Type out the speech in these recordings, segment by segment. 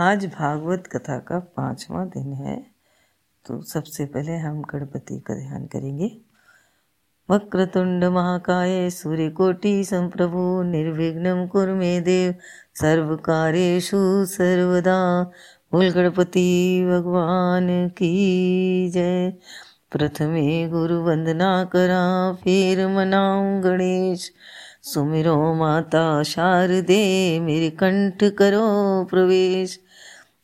आज भागवत कथा का पांचवा दिन है। तो सबसे पहले हम गणपति का ध्यान करेंगे। वक्रतुंड महाकाय सूर्य सूर्यकोटि संप्रभु, निर्विघ्न कुर मे देव, सर्वकारेषु सर्वदा। बोल गणपति भगवान की जय। प्रथमे गुरु वंदना करा, फिर मनाऊं गणेश। सुमिरो माता शारदे, मेरे कंठ करो प्रवेश।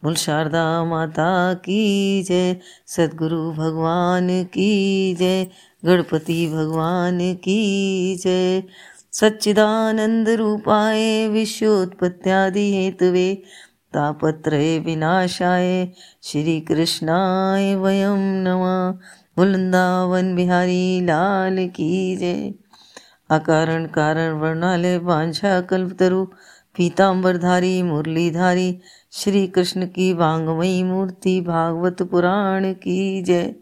बोल शारदा माता की जय। सदगुरु भगवान की जय। गणपति भगवान की जय। सच्चिदानंद रूपाय विश्वोत्पत्त्यादि हेतुवे तापत्रय विनाशाय श्री कृष्णाय वयम नमः। वृंदावन बिहारी लाल की जय। अकारण कारण वर्णालय वांछा कल्पतरु। पीताम्बरधारी, मुरलीधारी। श्री कृष्ण की वांगमयी मूर्ति भागवत पुराण की जय।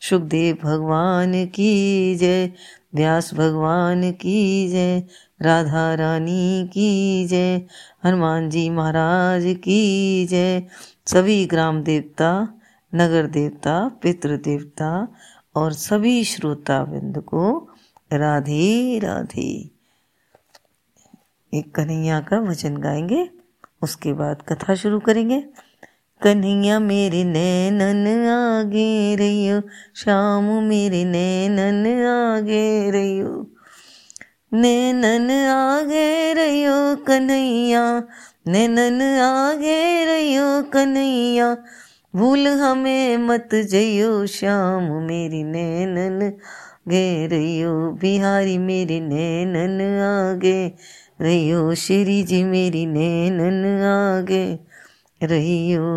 सुखदेव भगवान की जय, व्यास भगवान की जय, राधा रानी की जय, हनुमान जी महाराज की जय। सभी ग्राम देवता, नगर देवता, पितृ देवता और सभी श्रोता बिंद को राधे राधे। एक कन्हैया का वचन गाएँगे। उसके बाद कथा शुरू करेंगे। कन्हैया मेरे नैनन आगे रहियो शाम मेरे नैनन आगे रहियो। नैनन आगे रहियो कन्हैया, नैनन आगे रहियो कन्हैया। भूल हमें मत जइयो, श्याम मेरी नैनन गे रहियो। बिहारी मेरी नैनन आगे रहियो श्री जी मेरी नैनन आगे। रहियो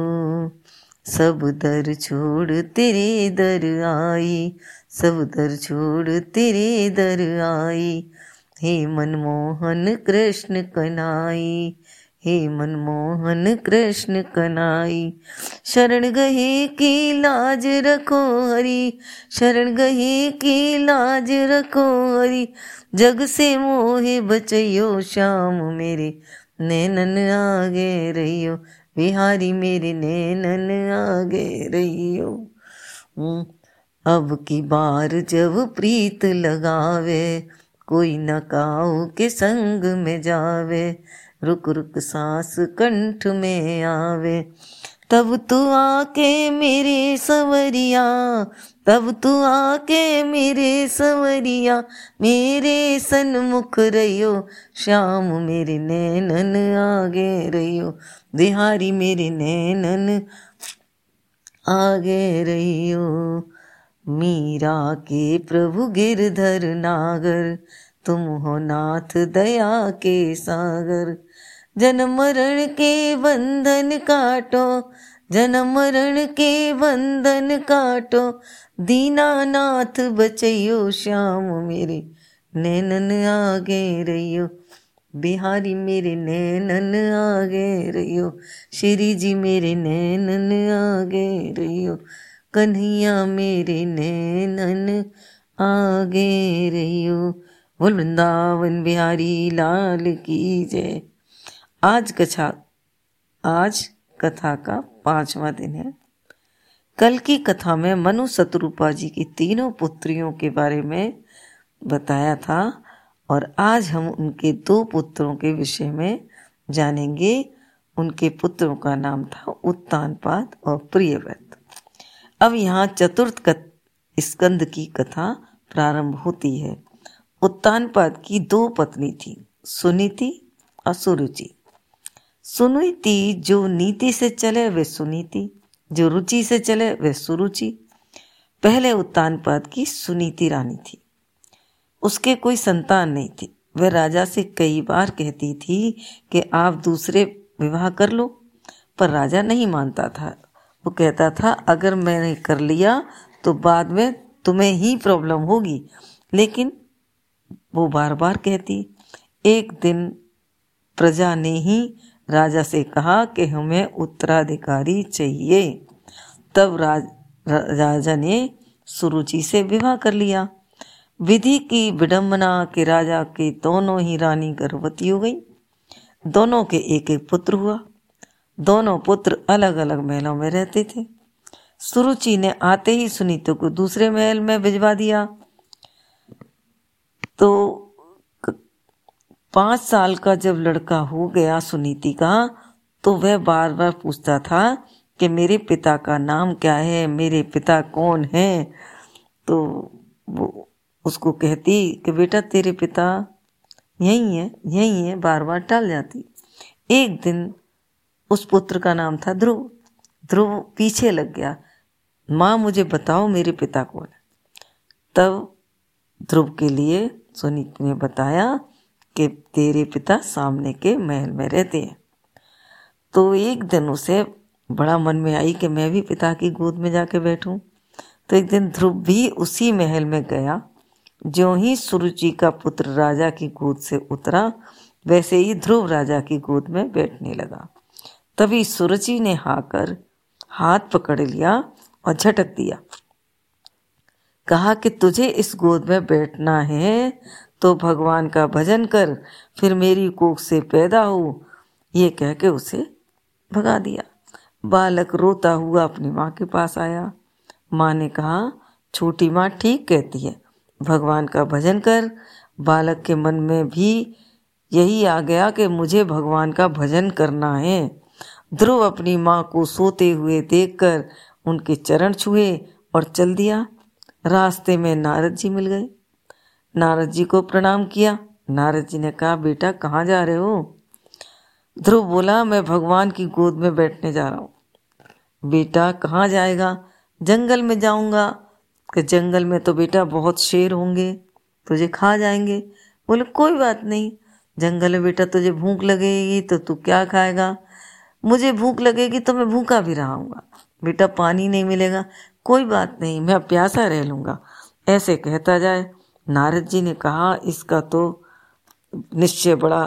सब दर छोड़ तेरे दर आई। सब दर छोड़ तेरे दर आई। हे मनमोहन कृष्ण कनाई हे मनमोहन कृष्ण कनाई शरण गहे की लाज रखो हरि। शरण गहे की लाज रखो हरि। जग से मोहे बचयो, श्याम मेरे नैनन आगे रहियो, बिहारी मेरे नैनन आगे रहियो। अब की बार जब प्रीत लगावे, कोई न काऊ के संग में जावे, रुक रुक सांस कंठ में आवे। तब तू आके मेरे सवरिया, तब तू आके मेरे सवरिया, मेरे सन्मुख रहियो, श्याम मेरे नैनन आगे रहियो, बिहारी मेरे नैनन आगे रहियो। मीरा के प्रभु गिरधर नागर, तुम हो नाथ दया के सागर। जन्म मरण के बंधन काटो जन्म मरण के बंधन काटो। दीनानाथ बचैयो श्याम मेरे नैनन आगे रहियो, बिहारी मेरे नैनन आगे रहियो श्री जी मेरे नैनन आगे रहियो, कन्हैया मेरे नैनन आगे रहियो। बोल वृंदावन बिहारी लाल की जय। आज कथा आज कथा का पांचवा दिन है। कल की कथा में मनु शत्रुपा जी की तीनों पुत्रियों के बारे में बताया था और आज हम उनके दो पुत्रों के विषय में जानेंगे। उनके पुत्रों का नाम था उत्तानपाद और प्रियव्रत। अब यहाँ चतुर्थ स्कंद की कथा प्रारंभ होती है। उत्तानपाद की दो पत्नी थी, सुनीति और सुरुचि। सुनीति, जो नीति से चले, वे सुनीति। जो रुचि से चले, वे सुरुचि। पहले उत्तानपाद की सुनीति रानी थी। उसके कोई संतान नहीं थी। वह राजा से कई बार कहती थी कि आप दूसरे विवाह कर लो, पर राजा नहीं मानता था। वो कहता था, अगर मैंने कर लिया तो बाद में तुम्हें ही प्रॉब्लम होगी। लेकिन वो बार बार कहती, एक दिन प्रजा ने ही राजा से कहा कि हमें उत्तराधिकारी चाहिए। तब राज, राजा ने सुरुचि से विवाह कर लिया। विधि की विडंबना के राजा के दोनों ही रानी गर्भवती हो गई। दोनों के एक एक पुत्र हुआ। दोनों पुत्र अलग अलग महलों में रहते थे। सुरुचि ने आते ही सुनीतों को दूसरे महल में भिजवा दिया। तो पाँच साल का जब लड़का हो गया सुनीति का तो वह बार बार पूछता था कि मेरे पिता का नाम क्या है, मेरे पिता कौन है? तो वो उसको कहती कि बेटा तेरे पिता यही है यही है बार बार टाल जाती। एक दिन उस पुत्र का नाम था ध्रुव। ध्रुव पीछे लग गया। माँ, मुझे बताओ मेरे पिता कौन है? तब ध्रुव के लिए सुनीति ने बताया कि तेरे पिता सामने के महल में रहते हैं। तो एक दिन उसे बड़ा मन में आई कि मैं भी पिता की गोद में जाके बैठूं। तो एक दिन ध्रुव भी उसी महल में गया। जो ही सुरुचि का पुत्र राजा की गोद से उतरा, वैसे ही ध्रुव राजा की गोद में बैठने लगा। तभी सुरुचि ने हाकर हाथ पकड़ लिया और झटक दिया। कहा कि तुझे इस गोद में बैठना है तो भगवान का भजन कर फिर मेरी कोख से पैदा हो। ये कह के उसे भगा दिया। बालक रोता हुआ अपनी माँ के पास आया। माँ ने कहा, छोटी माँ ठीक कहती है। भगवान का भजन कर। बालक के मन में भी यही आ गया कि मुझे भगवान का भजन करना है। ध्रुव अपनी माँ को सोते हुए देखकर उनके चरण छुए और चल दिया। रास्ते में नारद जी मिल गए। नारद जी को प्रणाम किया। नारद जी ने कहा, बेटा, कहाँ जा रहे हो? ध्रुव बोला, मैं भगवान की गोद में बैठने जा रहा हूँ। बेटा, कहाँ जाएगा? जंगल में जाऊँगा। कि जंगल में तो बेटा बहुत शेर होंगे, तुझे खा जाएँगे। बोले, कोई बात नहीं। जंगल में बेटा तुझे भूख लगेगी तो तू क्या खाएगा? मुझे भूख लगेगी तो मैं भूखा भी रहाऊँगा बेटा, पानी नहीं मिलेगा। कोई बात नहीं, मैं प्यासा रह लूँगा। ऐसे कहता जाए नारद जी ने कहा, इसका तो निश्चय बड़ा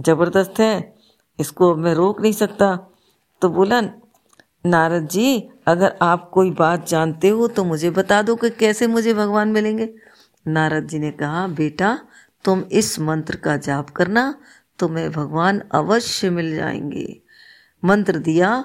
ज़बरदस्त है, इसको मैं रोक नहीं सकता। तो बोला, नारद जी, अगर आप कोई बात जानते हो तो मुझे बता दो कि कैसे मुझे भगवान मिलेंगे। नारद जी ने कहा, बेटा, तुम इस मंत्र का जाप करना, तुम्हें भगवान अवश्य मिल जाएँगे। मंत्र दिया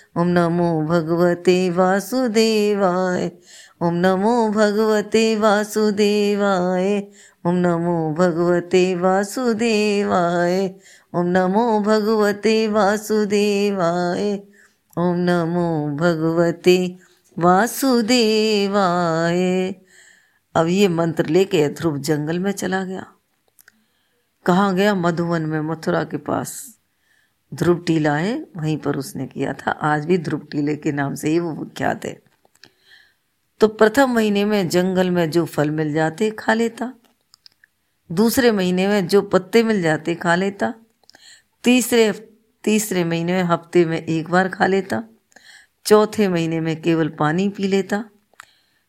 ओम नमो भगवते वासुदेवाय। ओम नमो भगवते वासुदेवाय। ओम नमो भगवते वासुदेवाय। ओम नमो भगवते वासुदेवाय। ओम नमो भगवते वासुदेवाय। अब ये मंत्र लेके ध्रुव जंगल में चला गया। कहाँ गया मधुवन में मथुरा के पास? ध्रुव टीला है वहीं पर उसने किया था। आज भी ध्रुव टीले के नाम से ही वो विख्यात है। तो प्रथम महीने में जंगल में जो फल मिल जाते, खा लेता। दूसरे महीने में जो पत्ते मिल जाते, खा लेता। तीसरे तीसरे महीने में हफ़्ते में एक बार खा लेता। चौथे महीने में केवल पानी पी लेता।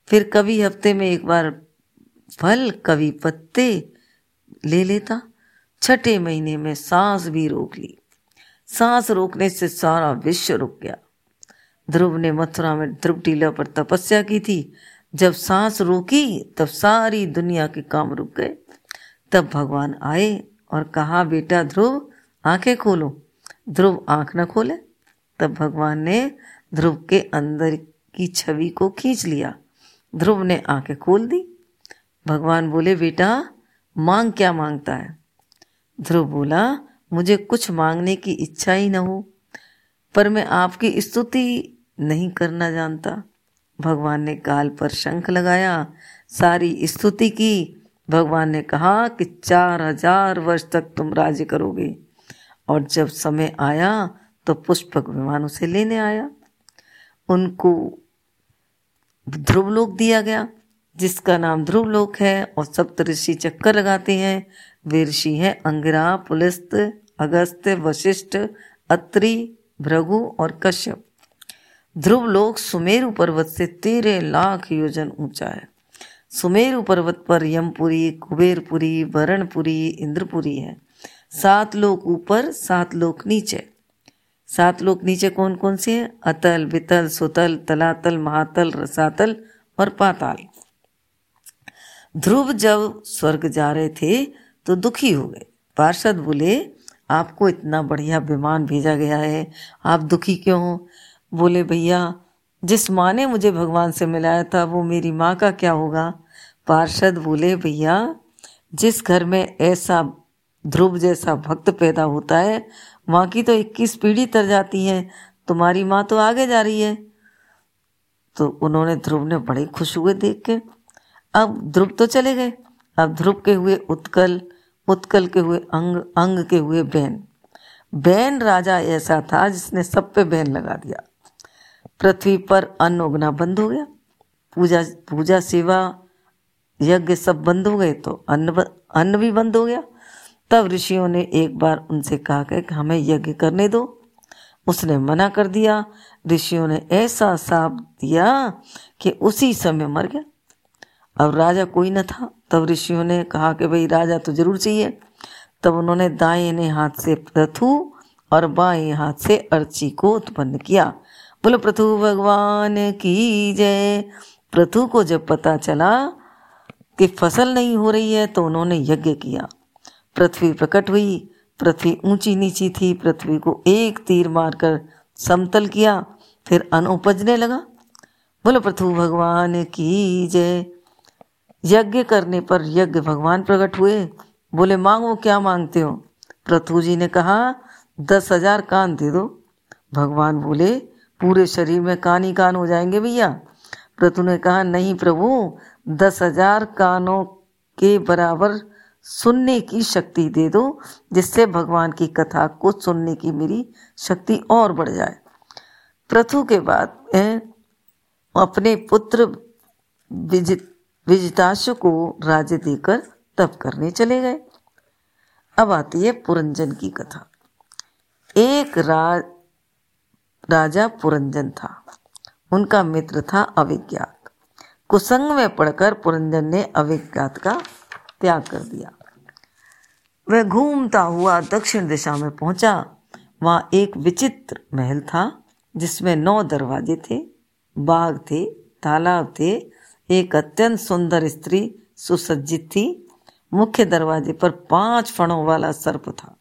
फिर कभी हफ़्ते में एक बार फल, कभी पत्ते ले लेता। छठे महीने में सांस भी रोक ली। सांस रोकने से सारा विश्व रुक गया। ध्रुव ने मथुरा में ध्रुव टीला पर तपस्या की थी। जब सांस रोकी, तब सारी दुनिया के काम रुक गए। तब भगवान आए और कहा, बेटा ध्रुव, आँखें खोलो। ध्रुव आँख न खोले। तब भगवान ने ध्रुव के अंदर की छवि को खींच लिया। ध्रुव ने आँखें खोल दी। भगवान बोले, बेटा, मांग क्या माँगता है? ध्रुव बोला मुझे कुछ मांगने की इच्छा ही न हो, पर मैं आपकी स्तुति नहीं करना जानता। भगवान ने काल पर शंख लगाया, सारी स्तुति की। भगवान ने कहा कि चार हज़ार वर्ष तक तुम राज्य करोगे, और जब समय आया तो पुष्पक विमान उसे लेने आया। उनको ध्रुवलोक दिया गया, जिसका नाम ध्रुवलोक है, और सप्त ऋषि चक्कर लगाते हैं। वे ऋषि हैं अंगिरा, पुलिस्त अगस्त्य, वशिष्ठ, अत्रि, भृगु और कश्यप। ध्रुव लोक सुमेरु पर्वत से तेरह लाख योजन ऊँचा है। सुमेरु पर्वत पर यमपुरी, कुबेरपुरी, वरणपुरी, इंद्रपुरी है। सात लोक ऊपर, सात लोक नीचे। सात लोक नीचे कौन कौन से हैं? अतल, वितल, सुतल, तलातल, महातल, रसातल और पाताल। ध्रुव जब स्वर्ग जा रहे थे तो दुखी हो गए। पार्षद बोले आपको इतना बढ़िया विमान भेजा गया है। आप दुखी क्यों? हो बोले, भैया, जिस माँ ने मुझे भगवान से मिलाया था, वो मेरी माँ का क्या होगा? पार्षद बोले, भैया, जिस घर में ऐसा ध्रुव जैसा भक्त पैदा होता है माँ की तो इक्कीस पीढ़ी तर जाती है। तुम्हारी माँ तो आगे जा रही है। तो उन्होंने ध्रुव ने बड़े खुश हुए देख के। अब ध्रुव तो चले गए। अब ध्रुव के हुए उत्कल उत्कल के हुए अंग अंग के हुए बैन बैन राजा ऐसा था जिसने सब पे बैन लगा दिया। पृथ्वी पर अन्न उगना बंद हो गया। पूजा पूजा, सेवा, यज्ञ सब बंद हो गए तो अन्न अन्न भी बंद हो गया। तब ऋषियों ने एक बार उनसे कहा कि हमें यज्ञ करने दो। उसने मना कर दिया। ऋषियों ने ऐसा साप दिया कि उसी समय मर गया। अब राजा कोई न था। तब ऋषियों ने कहा कि भाई, राजा तो ज़रूर चाहिए। तब उन्होंने दाएँ हाथ से प्रथु और बाएँ हाथ से अर्ची को उत्पन्न किया। बोलो प्रथु भगवान की जय। प्रथु को जब पता चला कि फ़सल नहीं हो रही है तो उन्होंने यज्ञ किया। पृथ्वी प्रकट हुई। पृथ्वी ऊँची नीची थी। पृथ्वी को एक तीर मारकर समतल किया। फिर अन उपजने लगा। बोलो प्रथु भगवान की जय। यज्ञ करने पर यज्ञ भगवान प्रकट हुए। बोले, मांगो, क्या मांगते हो? पृथु जी ने कहा, दस हज़ार कान दे दो। भगवान बोले, पूरे शरीर में कान ही कान हो जाएँगे भैया। पृथु ने कहा, नहीं प्रभु, दस हज़ार कानों के बराबर सुनने की शक्ति दे दो, जिससे भगवान की कथा को सुनने की मेरी शक्ति और बढ़ जाए। प्रथु के बाद अपने पुत्र विजित विजिताशु को राज्य देकर तप करने चले गए। अब आती है पुरंजन की कथा। एक राज राजा पुरंजन था। उनका मित्र था अविज्ञात। कुसंग में पढ़कर पुरंजन ने अविज्ञात का त्याग कर दिया। वह घूमता हुआ दक्षिण दिशा में पहुँचा। वहाँ एक विचित्र महल था, जिसमें नौ दरवाजे थे, बाग थे, तालाब थे एक अत्यंत सुंदर स्त्री सुसज्जित थी। मुख्य दरवाजे पर पाँच फणों वाला सर्प था।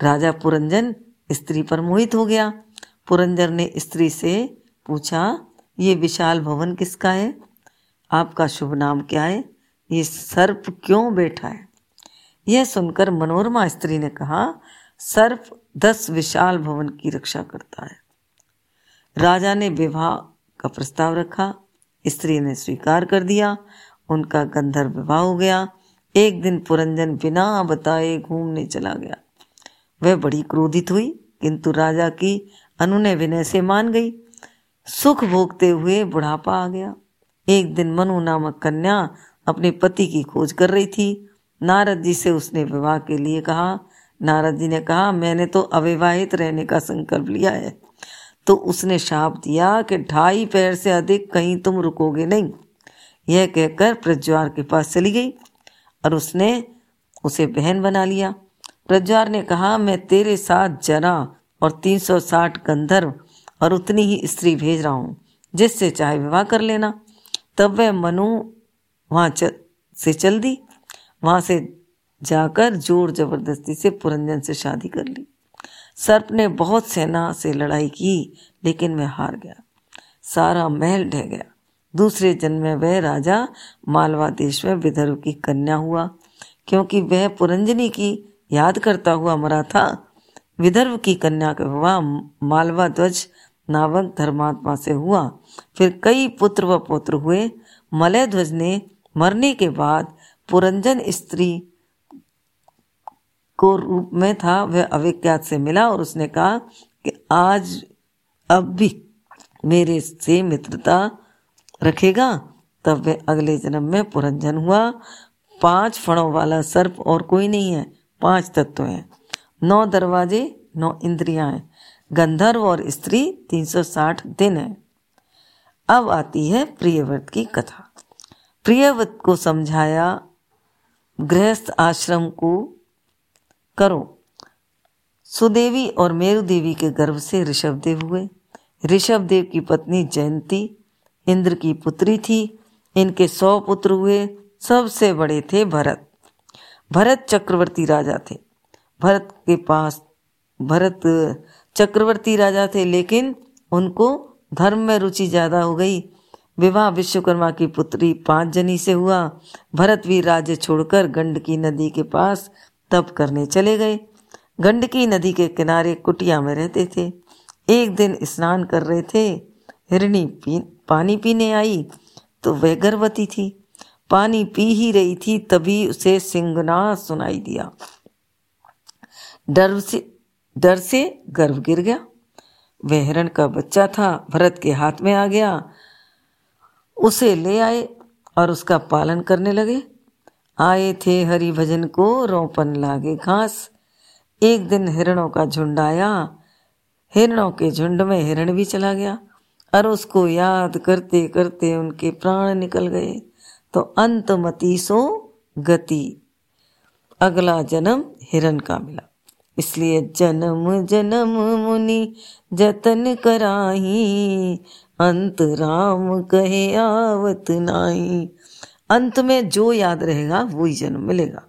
राजा पुरंजन स्त्री पर मोहित हो गया। पुरंजन ने स्त्री से पूछा, ये विशाल भवन किसका है? आपका शुभ नाम क्या है? ये सर्प क्यों बैठा है? यह सुनकर मनोरमा स्त्री ने कहा, सर्प दस विशाल भवन की रक्षा करता है। राजा ने विवाह का प्रस्ताव रखा। स्त्री ने स्वीकार कर दिया, उनका गंधर्व विवाह हो गया। एक दिन पुरंजन बिना बताए घूमने चला गया। वह बड़ी क्रोधित हुई, किंतु राजा की अनुनय विनय से मान गई। सुख भोगते हुए बुढ़ापा आ गया। एक दिन मनु नामक कन्या अपने पति की खोज कर रही थी। नारद जी से उसने विवाह के लिए कहा। नारद जी ने कहा, मैंने तो अविवाहित रहने का संकल्प लिया है। तो उसने शाप दिया कि ढाई पैर से अधिक कहीं तुम रुकोगे नहीं। यह कहकर प्रज्वार के पास चली गई और उसने उसे बहन बना लिया। प्रज्वार ने कहा मैं तेरे साथ जरा और 360 गंधर्व और उतनी ही स्त्री भेज रहा हूँ जिससे चाहे विवाह कर लेना। तब वह मनु वहाँ च, से चल दी। वहाँ से जाकर ज़ोर ज़बरदस्ती से पुरंजन से शादी कर ली। सर्प ने बहुत सेना से लड़ाई की, लेकिन वह हार गया। सारा महल ढह गया। दूसरे जन्म में वह राजा मालवा देश में विदर्भ की कन्या हुआ, क्योंकि वह पुरंजनी की याद करता हुआ मरा था। विदर्भ की कन्या का विवाह मालवा ध्वज नावक धर्मात्मा से हुआ। फिर कई पुत्र व पुत्र हुए। मलय ध्वज ने मरने के बाद पुरंजन स्त्री को रूप में था, वह अविज्ञात से मिला और उसने कहा कि आज अब भी मेरे से मित्रता रखेगा। तब वह अगले जन्म में पुरंजन हुआ। पाँच फणों वाला सर्प और कोई नहीं है, पाँच तत्व हैं। नौ दरवाजे, नौ इंद्रियाँ हैं। गंधर्व और स्त्री 360 दिन है। अब आती है प्रियव्रत की कथा। प्रियव्रत को समझाया, गृहस्थ आश्रम को करो। सुदेवी और मेरु देवी के गर्भ से ऋषभ देव हुए। ऋषभ देव की पत्नी जयंती, इंद्र की पुत्री थी, इनके सौ पुत्र हुए, सबसे बड़े थे भरत। भरत चक्रवर्ती राजा थे। भरत के पास, भरत चक्रवर्ती राजा थे, लेकिन उनको धर्म में रुचि ज़्यादा हो गई। विवाह विश्वकर्मा की पुत्री पाँच जनी से हुआ। भरत भी राज्य छोड़कर गंडकी नदी के पास तप करने चले गए। गंडकी नदी के किनारे कुटिया में रहते थे। एक दिन स्नान कर रहे थे। हिरणी पी, पानी पीने आई तो वह गर्भवती थी। पानी पी ही रही थी, तभी उसे सिंगना सुनाई दिया। डर से डर से गर्भ गिर गया। वह हिरण का बच्चा था, भरत के हाथ में आ गया। उसे ले आए और उसका पालन करने लगे। आए थे हरि भजन को रोपन लागे घास। एक दिन हिरणों का झुंड आया। हिरणों के झुंड में हिरण भी चला गया और उसको याद करते करते उनके प्राण निकल गए। तो अंतमती सो गति। अगला जन्म हिरण का मिला। इसलिए जन्म जन्म मुनि जतन कराही। अंत राम कहे आवत नाही। अंत में जो याद रहेगा वो ही जन्म मिलेगा।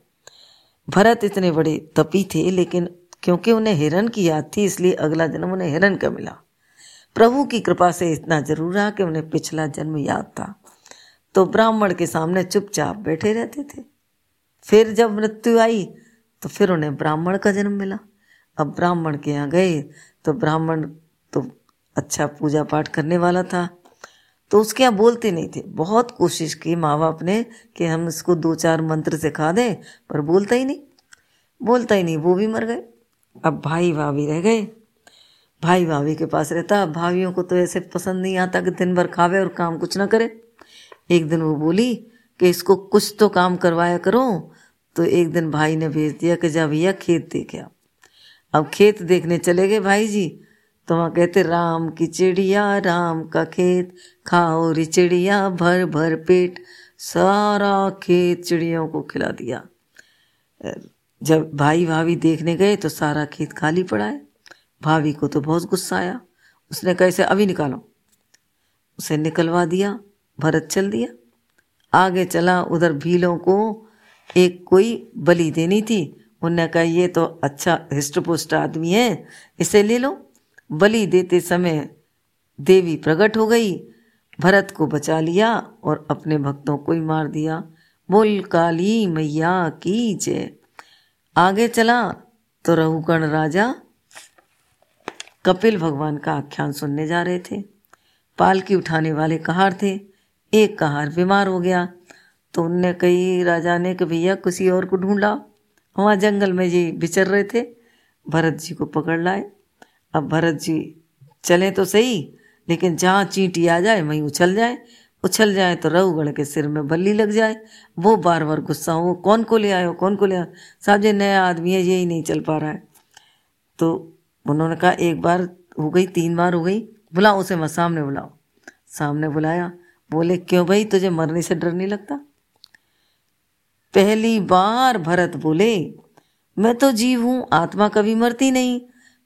भरत इतने बड़े तपी थे, लेकिन क्योंकि उन्हें हिरण की याद थी, इसलिए अगला जन्म उन्हें हिरण का मिला। प्रभु की कृपा से इतना ज़रूर रहा कि उन्हें पिछला जन्म याद था। तो ब्राह्मण के सामने चुपचाप बैठे रहते थे। फिर जब मृत्यु आई तो फिर उन्हें ब्राह्मण का जन्म मिला। अब ब्राह्मण के यहाँ गए तो ब्राह्मण तो अच्छा पूजा पाठ करने वाला था। तो उसके यहाँ बोलते नहीं थे। बहुत कोशिश की माँ बाप ने कि हम इसको दो चार मंत्र सिखा दें, पर बोलता ही नहीं। बोलता ही नहीं, वो भी मर गए। अब भाई भाभी रह गए। भाई भाभी के पास रहता। भाभीियों को तो ऐसे पसंद नहीं आता कि दिन भर खावे और काम कुछ ना करे। एक दिन वो बोली कि इसको कुछ तो काम करवाया करो। तो एक दिन भाई ने भेज दिया कि जा भैया खेत देखे अब खेत देखने चले गए भाई जी। तो वहाँ कहते, राम की चिड़िया, राम का खेत। खाओ री चिड़िया, भर भर पेट। सारा खेत चिड़ियों को खिला दिया। जब भाई भाभी देखने गए तो सारा खेत खाली पड़ा है। भाभी को तो बहुत गुस्सा आया। उसने कहा, इसे अभी निकालो। उसे निकलवा दिया, भरत चल दिया। आगे चला, उधर भीलों को एक कोई बलि देनी थी। उन्होंने कहा, ये तो अच्छा हिस्टपुष्ट आदमी है, इसे ले लो। बलि देते समय देवी प्रकट हो गई। भरत को बचा लिया और अपने भक्तों को ही मार दिया। बोल काली मैया की जय। आगे चला तो रहुगण राजा कपिल भगवान का आख्यान सुनने जा रहे थे। पालकी उठाने वाले कहार थे। एक कहार बीमार हो गया। तो उनने कई राजा ने कि भैया किसी और को ढूंढा। वहाँ जंगल में जी बिचर रहे थे। भरत जी को पकड़ लाए। अब भरत जी, चले तो सही, लेकिन जहाँ चींटी आ जाए, वहीं उछल जाए। उछल जाए तो रहुगढ़ के सिर में बल्ली लग जाए। वो बार बार गुस्सा हो, कौन को ले आयो, कौन को ले आयो? साहब जी, नया आदमी है यही नहीं चल पा रहा है। तो उन्होंने कहा, एक बार हो गई, तीन बार हो गई, बुलाओ उसे, मैं सामने बुलाओ सामने बुलाया, बोले, क्यों भाई, तुझे मरने से डर नहीं लगता? पहली बार भरत बोले, मैं तो जीव हूँ, आत्मा कभी मरती नहीं।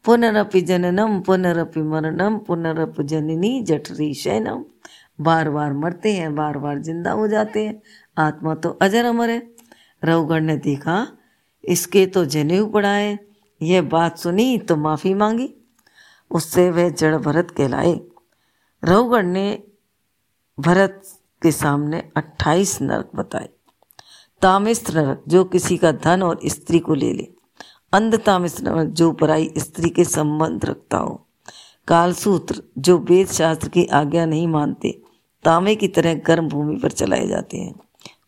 पुनरपि जननम पुनरपि मरणम पुनरप जननी, जठरी शैनम बार बार मरते हैं बार बार ज़िंदा हो जाते हैं। आत्मा तो अजर अमर है। रघुगढ़ ने देखा, इसके तो जनेऊ पड़ा है। यह बात सुनी तो माफ़ी मांगी। उससे वह जड़ भरत कहलाए। रघुगढ़ ने भरत के सामने अट्ठाईस नरक बताए। तामिस्त्र नरक, जो किसी का धन और स्त्री को ले ले। अंध तामिस्त्र नरक जो पराई स्त्री के संबंध रखता हो। कालसूत्र, जो वेद शास्त्र की आज्ञा नहीं मानते तामे की तरह गर्म भूमि पर चलाए जाते हैं।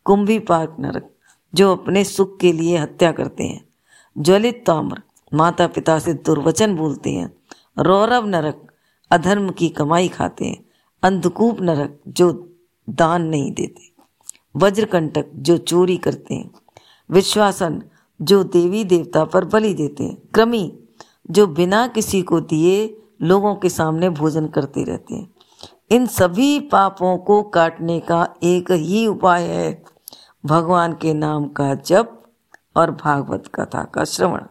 कुंभी पाक नरक, जो अपने सुख के लिए हत्या करते हैं। ज्वलित ताम्र माता पिता से दुर्वचन बोलते हैं। रौरव नरक, अधर्म की कमाई खाते हैं। अंधकूप नरक, जो दान नहीं देते। वज्रकंटक, जो चोरी करते हैं। विश्वासन जो देवी देवता पर बलि देते हैं। क्रमी, जो बिना किसी को दिए लोगों के सामने भोजन करते रहते हैं। इन सभी पापों को काटने का एक ही उपाय है, भगवान के नाम का जप और भागवत कथा का श्रवण।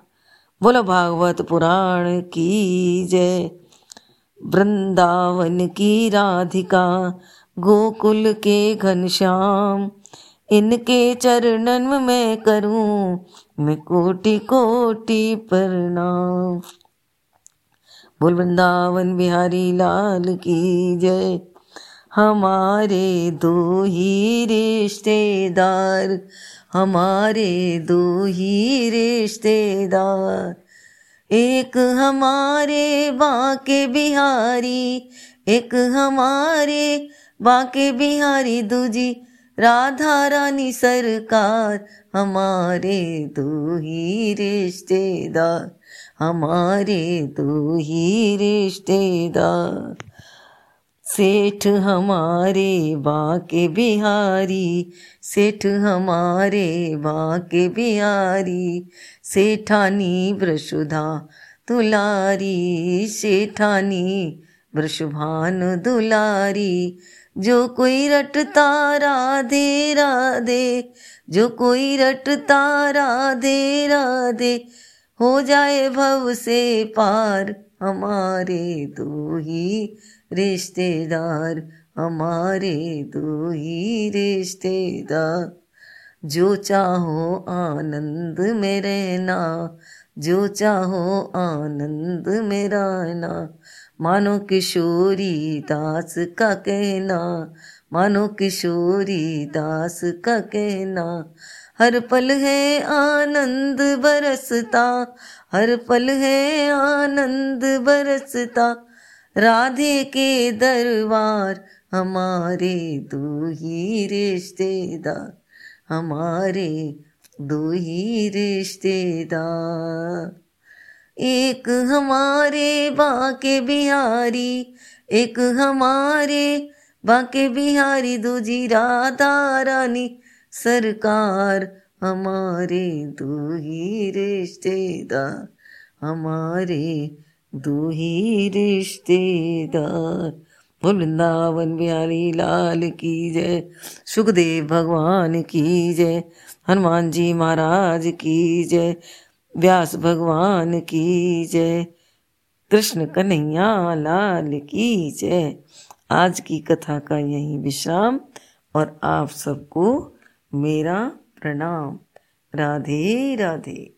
बोलो, भागवत पुराण की जय। वृंदावन की राधिका, गोकुल के घनश्याम इनके चरणन में करूँ मैं कोटि कोटि प्रणाम बोल वृंदावन बिहारी लाल की जय। हमारे दो ही रिश्तेदार, हमारे दो ही रिश्तेदार। एक हमारे बाके बिहारी, एक हमारे बाके बिहारी दूजी। राधा रानी सरकार, हमारे दो ही रिश्तेदार, हमारे दो ही रिश्तेदार। सेठ हमारे बाके बिहारी, सेठ हमारे बाके बिहारी, सेठानी वृषुधा दुलारी, सेठानी वृषभान दुलारी जो कोई रटता राधे राधे, जो कोई रटता राधे राधे, हो जाए भव से पार हमारे दो ही रिश्तेदार, हमारे दो ही रिश्तेदार। जो चाहो आनंद में रहना, जो चाहो आनंद में रहना मानो किशोरी दास का कहना मानो किशोरी दास का कहना, हर पल है आनंद बरसता, हर पल है आनंद बरसता, राधे के दरबार हमारे दो ही रिश्तेदार, हमारे दो ही रिश्तेदार। एक हमारे बाके बिहारी, एक हमारे बाके बिहारी, दूजी राधा रानी, सरकार हमारे दो ही रिश्तेदार, हमारे दो ही रिश्तेदार। वृंदावन बिहारी लाल की जय, सुखदेव भगवान की जय, हनुमान जी महाराज की जय व्यास भगवान की जय। कृष्ण कन्हैया लाल की जय। आज की कथा का यही विश्राम और आप सबको मेरा प्रणाम। राधे राधे।